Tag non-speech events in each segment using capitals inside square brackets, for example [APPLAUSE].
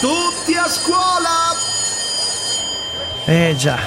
Tutti a scuola! Eh già,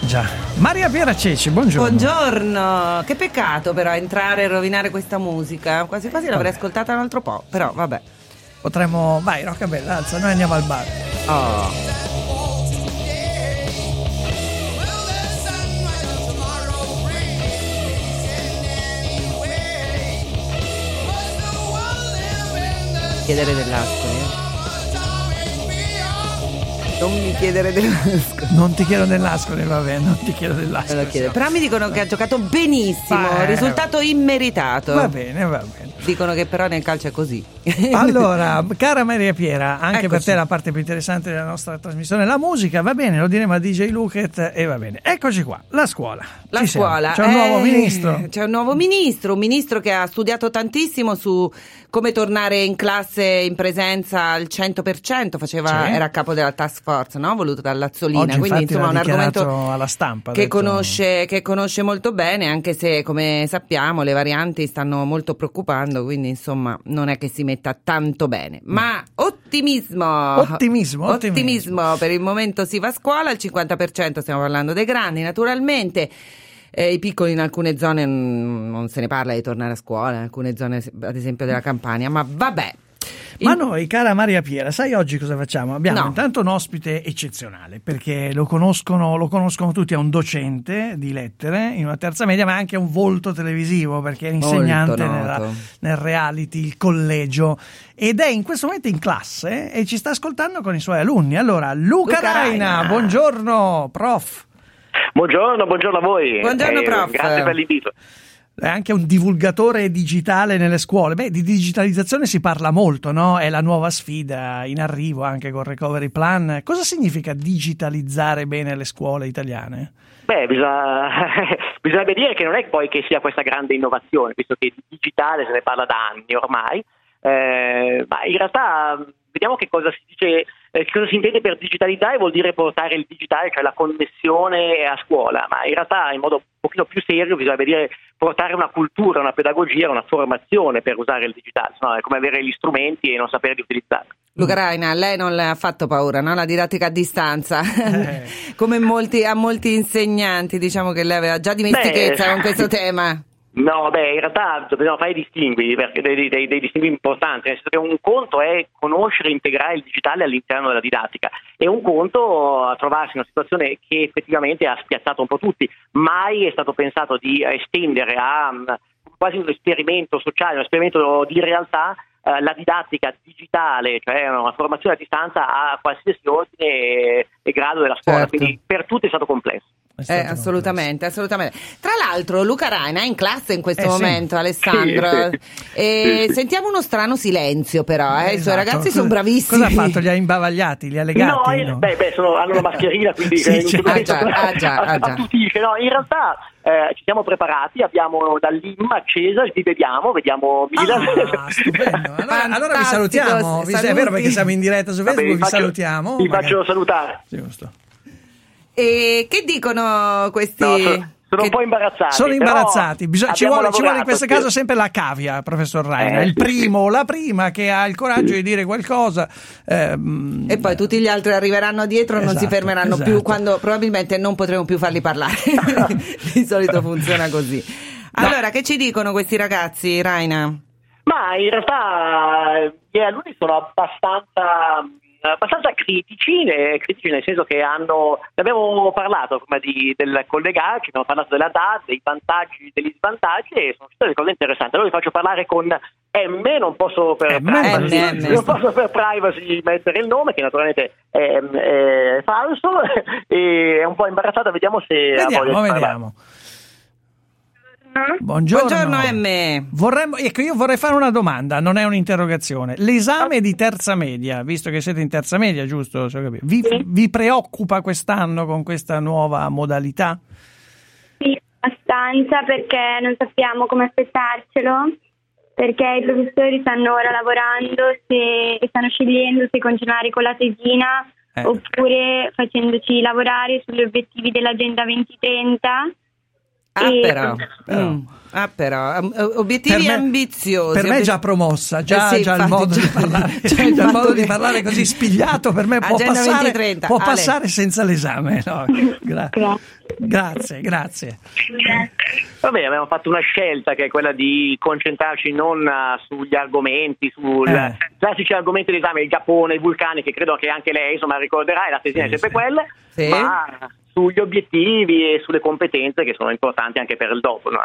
già. Maria Piera Ceci, buongiorno. Buongiorno, che peccato però entrare e rovinare questa musica. Quasi quasi l'avrei ascoltata un altro po', però vabbè. Potremmo... Vai, Roccabella, alza, noi andiamo al bar. Oh. Chiedere dell'ascoli. eh. Non mi chiedere dell'ascoli. Non ti chiedo dell'ascoli, vabbè, non ti chiedo dell'ascoli. chiedo. Però mi dicono che ha giocato benissimo, Ma, eh, risultato immeritato. Va bene, va bene. Dicono che però nel calcio è così. [LAUGHS] Allora, cara Maria Piera, anche per Eccoci. te la parte più interessante della nostra trasmissione, la musica, va bene, lo diremo a DJ Luket e va bene. Eccoci qua, la scuola. La Ci siamo. scuola. C'è un nuovo eh, ministro. C'è un nuovo ministro, un ministro che ha studiato tantissimo su come tornare in classe in presenza al 100%, faceva, era a capo della task force, no? voluto dall'Azzolina. Oggi Quindi insomma un argomento alla stampa. che detto- conosce, che conosce molto bene, anche se come sappiamo le varianti stanno molto preoccupando, quindi insomma non è che si metta tanto bene. Ma ottimismo! Ottimismo, ottimismo. Ottimismo, per il momento si va a scuola, al 50% stiamo parlando dei grandi, naturalmente. Eh, I piccoli in alcune zone mm, non se ne parla di tornare a scuola, in alcune zone ad esempio della Campania, ma vabbè. Ma noi, cara Maria Piera, sai oggi cosa facciamo? Abbiamo No. intanto un ospite eccezionale, perché lo conoscono, lo conoscono tutti, è un docente di lettere in una terza media, ma è anche un volto televisivo, perché è insegnante nella- nel reality, il collegio, ed è in questo momento in classe e ci sta ascoltando con i suoi alunni. Allora, Luca, Luca Raina, Raina. buongiorno, prof. Buongiorno, buongiorno a voi. Buongiorno, Eh, prof. Grazie per l'invito. È anche un divulgatore digitale nelle scuole. Beh, di digitalizzazione si parla molto, no? È la nuova sfida in arrivo anche col Recovery Plan. Cosa significa digitalizzare bene le scuole italiane? Beh, bisogna, [LAUGHS] bisognerebbe dire che non è poi che sia questa grande innovazione, visto che di digitale se ne parla da anni ormai, eh, ma in realtà vediamo che cosa si dice, eh, cosa si intende per digitalizzare, vuol dire portare il digitale, cioè la connessione a scuola, ma in realtà in modo un pochino più serio bisognerebbe dire portare una cultura, una pedagogia, una formazione per usare il digitale, no? è come avere gli strumenti e non sapere di utilizzarli. Luca Raina, lei non le ha fatto paura, no? La didattica a distanza. Eh. [LAUGHS] Come molti, a molti insegnanti, diciamo che lei aveva già dimestichezza Beh, con questo [LAUGHS] tema. No, beh, in realtà dobbiamo fare i distingui, perché dei, dei- dei distingui importanti, nel senso che un conto è conoscere e integrare il digitale all'interno della didattica e un conto a trovarsi in una situazione che effettivamente ha spiazzato un po' tutti. Mai è stato pensato di estendere a mm, quasi un esperimento sociale, un esperimento di realtà eh, la didattica digitale, cioè una formazione a distanza a qualsiasi ordine e, e grado della scuola, Certo. quindi per tutti è stato complesso. Eh, assolutamente, assolutamente. Tra l'altro, Luca Raina è in classe in questo Eh, sì. momento, [LAUGHS] Alessandro. Sì, E sì, sì. sentiamo uno strano silenzio, però. eh. I suoi Esatto. ragazzi sono bravissimi. Cosa ha fatto? Li ha imbavagliati? Li ha legati? No, in- beh, beh, sono- hanno la mascherina, quindi [LAUGHS] Sì, eh, non Ah, già, ah, [LAUGHS] già, ah, già. No, in realtà eh, ci siamo preparati, abbiamo dall'IM accesa, vi vediamo, vediamo Milan. Ah, stupendo. Allora, allora vi salutiamo. Vi- È vero perché siamo in diretta su Facebook, vi faccio- salutiamo. Vi Magari- faccio salutare. Giusto. E che dicono questi? No, sono, sono che- un po' imbarazzati. Sono imbarazzati, Bisogna- ci, vuole, ci vuole in questo sì. caso sempre la cavia, professor Raina, Eh, il primo o la prima che ha il coraggio di dire qualcosa. ehm, E poi tutti gli altri arriveranno dietro e non si Esatto, fermeranno esatto. più quando probabilmente non potremo più farli parlare. [LAUGHS] Di solito funziona così. Allora, che ci dicono questi ragazzi, Raina? Ma in realtà eh, gli alunni sono abbastanza, abbastanza critici, eh, critici nel senso che hanno, ne abbiamo parlato prima di, del collegarci, abbiamo parlato della DAD, dei vantaggi, degli svantaggi e sono delle cose interessanti. Allora vi faccio parlare con M, non posso per, M, privacy, M, M. non posso per privacy mettere il nome che naturalmente è, è falso [LAUGHS] e è un po' imbarazzata, vediamo se Vediamo, di parlare. Buongiorno. Buongiorno, M. Vorremmo, ecco, io vorrei fare una domanda, non è un'interrogazione. L'esame di terza media, visto che siete in terza media, giusto? Se ho capito, Vi, Sì. vi preoccupa quest'anno con questa nuova modalità? Sì, abbastanza perché non sappiamo come aspettarcelo, perché i professori stanno ora lavorando se, e stanno scegliendo se continuare con la tesina Eh. oppure facendoci lavorare sugli obiettivi dell'Agenda 2030 Ah, E- però. Però. Mm. Ah, però. Um, uh, Obiettivi Per me- ambiziosi. Per me è già promossa, già, Eh sì, già il modo già- di parlare, già già il modo di parlare così spigliato per me [LAUGHS] può passare, 2030, può passare senza l'esame. no? [LAUGHS] Gra- Grazie. grazie, grazie. Va bene, abbiamo fatto una scelta che è quella di concentrarci non eh, sugli argomenti, sui Eh. classici argomenti d'esame, il Giappone, i vulcani, che credo che anche lei insomma ricorderà, e la tesina Sì, è sempre sì. quella, Sì. ma sugli obiettivi e sulle competenze che sono importanti anche per il dopo. no?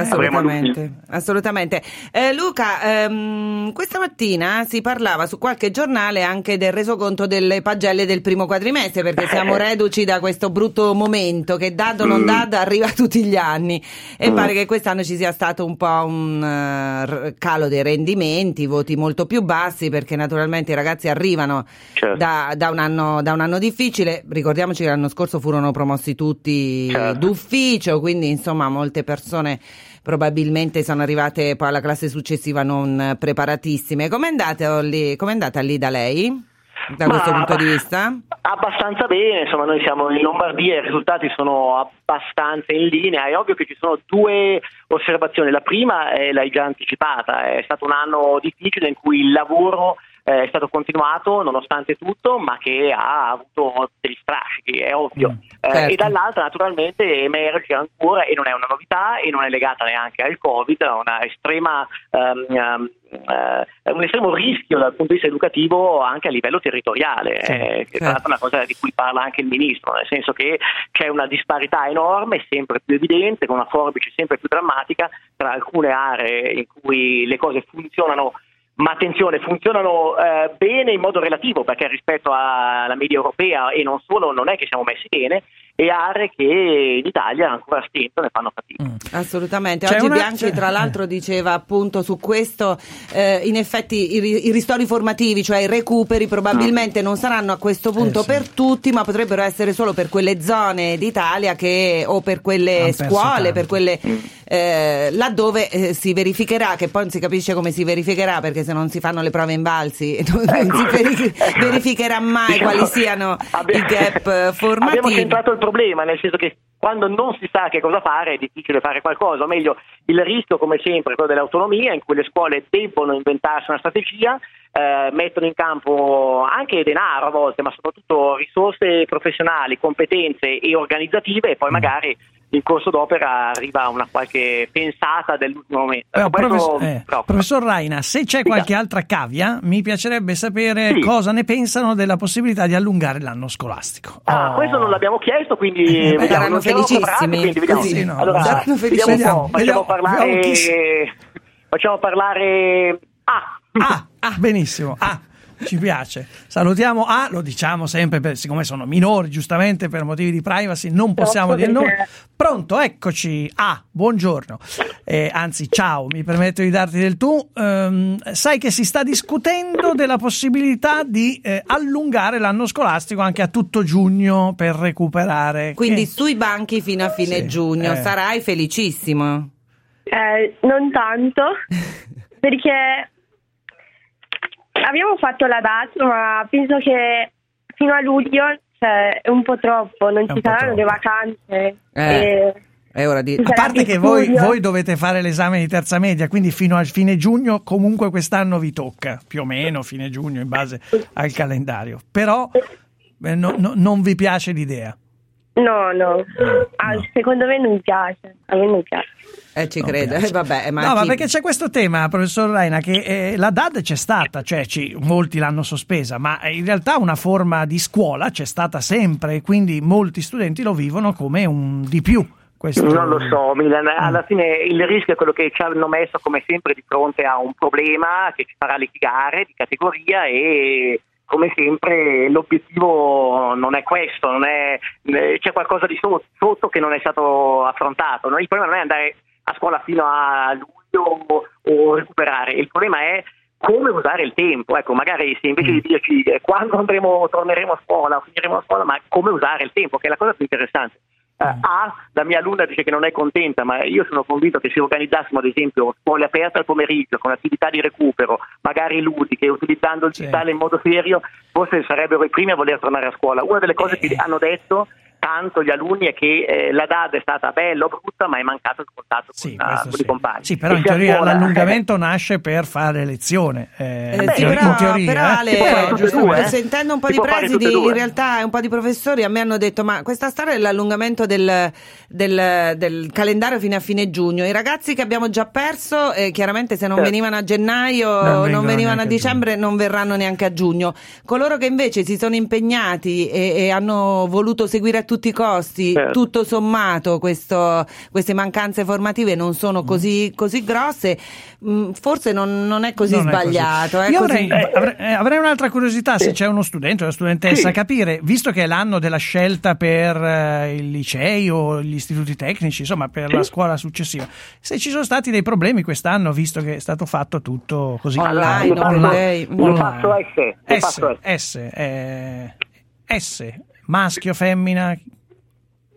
Assolutamente, assolutamente. Eh, Luca, ehm, questa mattina si parlava su qualche giornale anche del resoconto delle pagelle del primo quadrimestre, perché siamo reduci da questo brutto momento che dado non dado arriva tutti gli anni e pare che quest'anno ci sia stato un po' un eh, r- calo dei rendimenti, voti molto più bassi, perché naturalmente i ragazzi arrivano Certo. da, da un anno, da un anno difficile. Ricordiamoci che l'anno scorso furono promossi tutti Certo. d'ufficio, quindi insomma molte persone probabilmente sono arrivate poi alla classe successiva non preparatissime. Com'è andata lì, com'è andata lì da lei? Da Ma- questo punto di vista? Abbastanza bene, insomma noi siamo in Lombardia, i risultati sono abbastanza in linea, è ovvio che ci sono due osservazioni, la prima eh, l'hai già anticipata, è stato un anno difficile in cui il lavoro eh, è stato continuato nonostante tutto, ma che ha avuto degli strascichi, è ovvio. Eh, certo. E dall'altra naturalmente emerge ancora, e non è una novità, e non è legata neanche al Covid, a una estrema, ehm, eh, un estremo rischio dal punto di vista educativo anche a livello territoriale, Sì, eh, che certo. è una cosa di cui parla anche il Ministro, nel senso che c'è una disparità enorme, sempre più evidente, con una forbice sempre più drammatica tra alcune aree in cui le cose funzionano ma attenzione, funzionano eh, bene in modo relativo perché rispetto alla media europea e non solo non è che siamo messi bene e aree che in Italia ancora stento ne fanno fatica. Mm. Assolutamente. C'è Oggi una- Bianchi, tra l'altro, diceva appunto su questo: eh, in effetti i, ri- i ristori formativi, cioè i recuperi, probabilmente non saranno a questo punto sì. per tutti, ma potrebbero essere solo per quelle zone d'Italia che, o per quelle scuole, tanto. per quelle eh, laddove eh, si verificherà, che poi non si capisce come si verificherà, perché se non si fanno le prove invalsi [LAUGHS] non, non si veri- [LAUGHS] verificherà mai Diciamo, quali siano abbi- i gap eh, Abbiamo formativi. centrato il problema, nel senso che quando non si sa che cosa fare è difficile fare qualcosa, o meglio, il rischio come sempre è quello dell'autonomia in cui le scuole debbono inventarsi una strategia, eh, mettono in campo anche denaro a volte, ma soprattutto risorse professionali, competenze e organizzative e poi magari in corso d'opera arriva una qualche pensata dell'ultimo momento. Eh, Ecco, professor, eh, professor Raina, se c'è Dica. qualche altra cavia, mi piacerebbe sapere Sì. cosa ne pensano della possibilità di allungare l'anno scolastico. Ah, Oh. questo non l'abbiamo chiesto, quindi Eh, vediamo, saranno felicissimi, preparati, vediamo. così, no, allora, saranno vediamo po', facciamo Vediamo- parlare, vediamo facciamo parlare ah, Ah, ah, benissimo. Ah, ci piace. Salutiamo A, lo diciamo sempre, per- siccome sono minori, giustamente per motivi di privacy, non possiamo dire nome. Pronto, eccoci. A, buongiorno. Eh, anzi, ciao, mi permetto di darti del tu. Ehm, sai che si sta discutendo della possibilità di eh, allungare l'anno scolastico anche a tutto giugno per recuperare. Quindi Che- sui banchi fino a fine Sì, giugno eh. sarai felicissimo. Eh, non tanto, [LAUGHS] perché abbiamo fatto la data, ma penso che fino a luglio cioè, è un po' troppo, non È ci saranno le vacanze. Eh. È ora di... A parte che voi, voi dovete fare l'esame di terza media, quindi fino a fine giugno comunque quest'anno vi tocca, più o meno fine giugno in base al calendario. Però eh, no- no- non vi piace l'idea. No, no, Ah, no. secondo me non mi piace, a me non piace. Eh, ci Non credo. Eh, vabbè, ma no, ma chi- perché c'è questo tema, professor Raina, che eh, la DAD c'è stata, cioè ci- molti l'hanno sospesa, ma in realtà una forma di scuola c'è stata sempre e quindi molti studenti lo vivono come un di più. Questo- non lo so, Milan. Mm. Alla fine il rischio è quello che ci hanno messo come sempre di fronte a un problema che ci farà litigare di categoria e come sempre l'obiettivo non è questo, non è- eh, c'è qualcosa di so- sotto che non è stato affrontato. no? Il problema non è andare a scuola fino a luglio o, recuperare, il problema è come usare il tempo. Ecco, magari se invece Mm. di dirci eh, quando andremo, torneremo a scuola o finiremo a scuola, ma come usare il tempo, che è la cosa più interessante. Eh, Mm. A, la mia alunna dice che non è contenta, ma io sono convinto che se organizzassimo ad esempio scuole aperte al pomeriggio con attività di recupero, magari ludiche, utilizzando il digitale in modo serio, forse sarebbero i primi a voler tornare a scuola. Una delle cose Eh. che hanno detto tanto gli alunni è che eh, la DAD è stata bella o brutta, ma è mancato il contatto Sì, con, questo con sì. i compagni. Sì, però E in teoria scuola- l'allungamento nasce per fare lezione. eh, Eh, sì, però, teoria, però eh. Ale, fare eh, sentendo un po' Si di presidi, in realtà un po' di professori a me hanno detto ma questa storia dell'allungamento del, del- del calendario fino a fine giugno, i ragazzi che abbiamo già perso, eh, chiaramente se non Certo. venivano a gennaio, Non non, venivano a neanche a dicembre, non verranno neanche a giugno. Coloro che invece si sono impegnati e, e hanno voluto seguire a tutti i costi, Certo. tutto sommato questo- queste mancanze formative non sono così, così grosse, mh, forse non, non è così Non è sbagliato. è Io così- avrei, avrei- eh, avrei un'altra curiosità, se c'è uno studente o una studentessa, Sì. capire, visto che è l'anno della scelta per eh, i licei o gli istituti tecnici, insomma per la scuola successiva, se ci sono stati dei problemi quest'anno, visto che è stato fatto tutto così Online, eh, o per lei. Io online. passo S, io S, S. S, eh, S, maschio, femmina,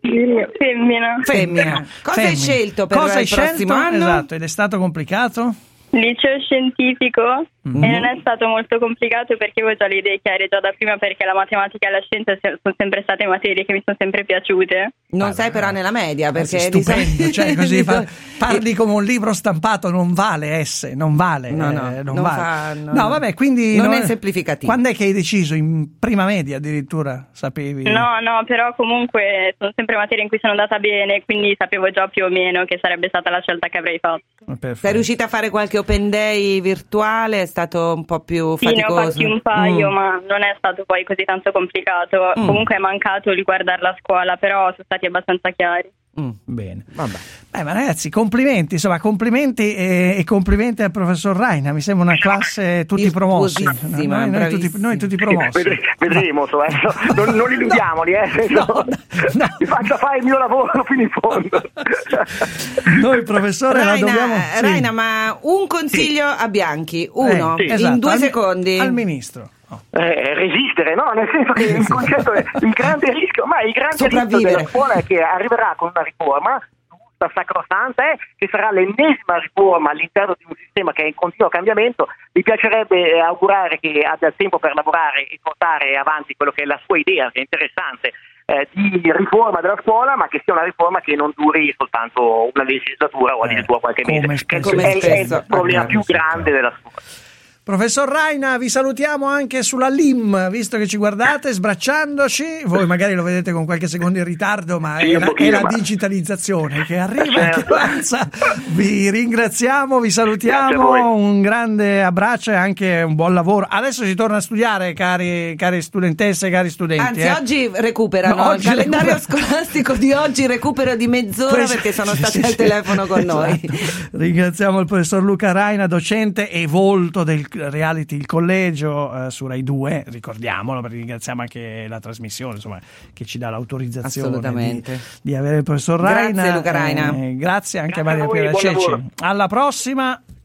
Femmina. Femmina. Cosa hai Femmina. scelto per Cosa il hai prossimo scelto? anno? Esatto, ed è stato complicato? Liceo scientifico Mhm. e non è stato molto complicato perché avevo già le idee chiare già da prima perché la matematica e la scienza sono sempre state materie che mi sono sempre piaciute. Non Ah, beh, però nella media Eh, perché stupendo, cioè [LAUGHS] così fa- parli come un libro stampato, non vale S, non vale. No, no, eh, non vale. fa- no, no, vabbè, quindi Non è semplificativo. Quando è che hai deciso? In prima media addirittura sapevi? No, no, però comunque sono sempre materie in cui sono andata bene, quindi sapevo già più o meno che sarebbe stata la scelta che avrei fatto. Perfetto. Sei riuscita a fare qualche open day virtuale? È stato un po' più Sì, ne ho faticoso? fatti un paio, Mm. ma non è stato poi così tanto complicato. Mm. Comunque è mancato il guardare la scuola, però sono stati abbastanza chiari. Mm. Bene. Vabbè. Beh, ma ragazzi, complimenti, insomma, complimenti e, e complimenti al professor Raina. Mi sembra una classe tutti promossi. Virtuosissima, Noi, noi tutti, noi tutti promossi. Vedre- vedremo, insomma, eh, no, [LAUGHS] non, non illudiamoli, eh, senso, No, no. mi [LAUGHS] faccia fare il mio lavoro fino in fondo. [LAUGHS] Noi, professore, Raina, la dobbiamo. sì. Raina, ma un consiglio a Bianchi, uno, Eh, in esatto, due al- secondi. Al ministro. Eh, resistere, no? Nel senso che il concetto è il grande rischio, ma il grande rischio della scuola è che arriverà con una riforma giusta, sacrosanta, è che sarà l'ennesima riforma all'interno di un sistema che è in continuo cambiamento. Mi piacerebbe eh, augurare che abbia il tempo per lavorare e portare avanti quello che è la sua idea, che è interessante, eh, di riforma della scuola, ma che sia una riforma che non duri soltanto una legislatura o Eh, addirittura qualche come mese. che spesso è, è il problema più grande della scuola. Professor Raina, vi salutiamo anche sulla LIM, visto che ci guardate sbracciandoci. Voi magari lo vedete con qualche secondo in ritardo, ma Sì, è, la, pochino, è la ma- digitalizzazione che arriva e che Certo. avanza. Vi ringraziamo, vi salutiamo, un grande abbraccio e anche un buon lavoro. Adesso si torna a studiare, cari, cari studentesse e cari studenti. Anzi, eh. oggi recuperano No, il oggi calendario recupera- scolastico di oggi, recupero di mezz'ora Questo- perché sono stati sì, al sì. telefono con noi. Esatto. Ringraziamo il professor Luca Raina, docente e volto del reality Il Collegio eh, su Rai 2, ricordiamolo perché ringraziamo anche la trasmissione insomma, che ci dà l'autorizzazione di, di avere il professor Grazie, Raina. Luca Raina. Eh, grazie anche Grazie a Maria Piera Ceci. Alla prossima.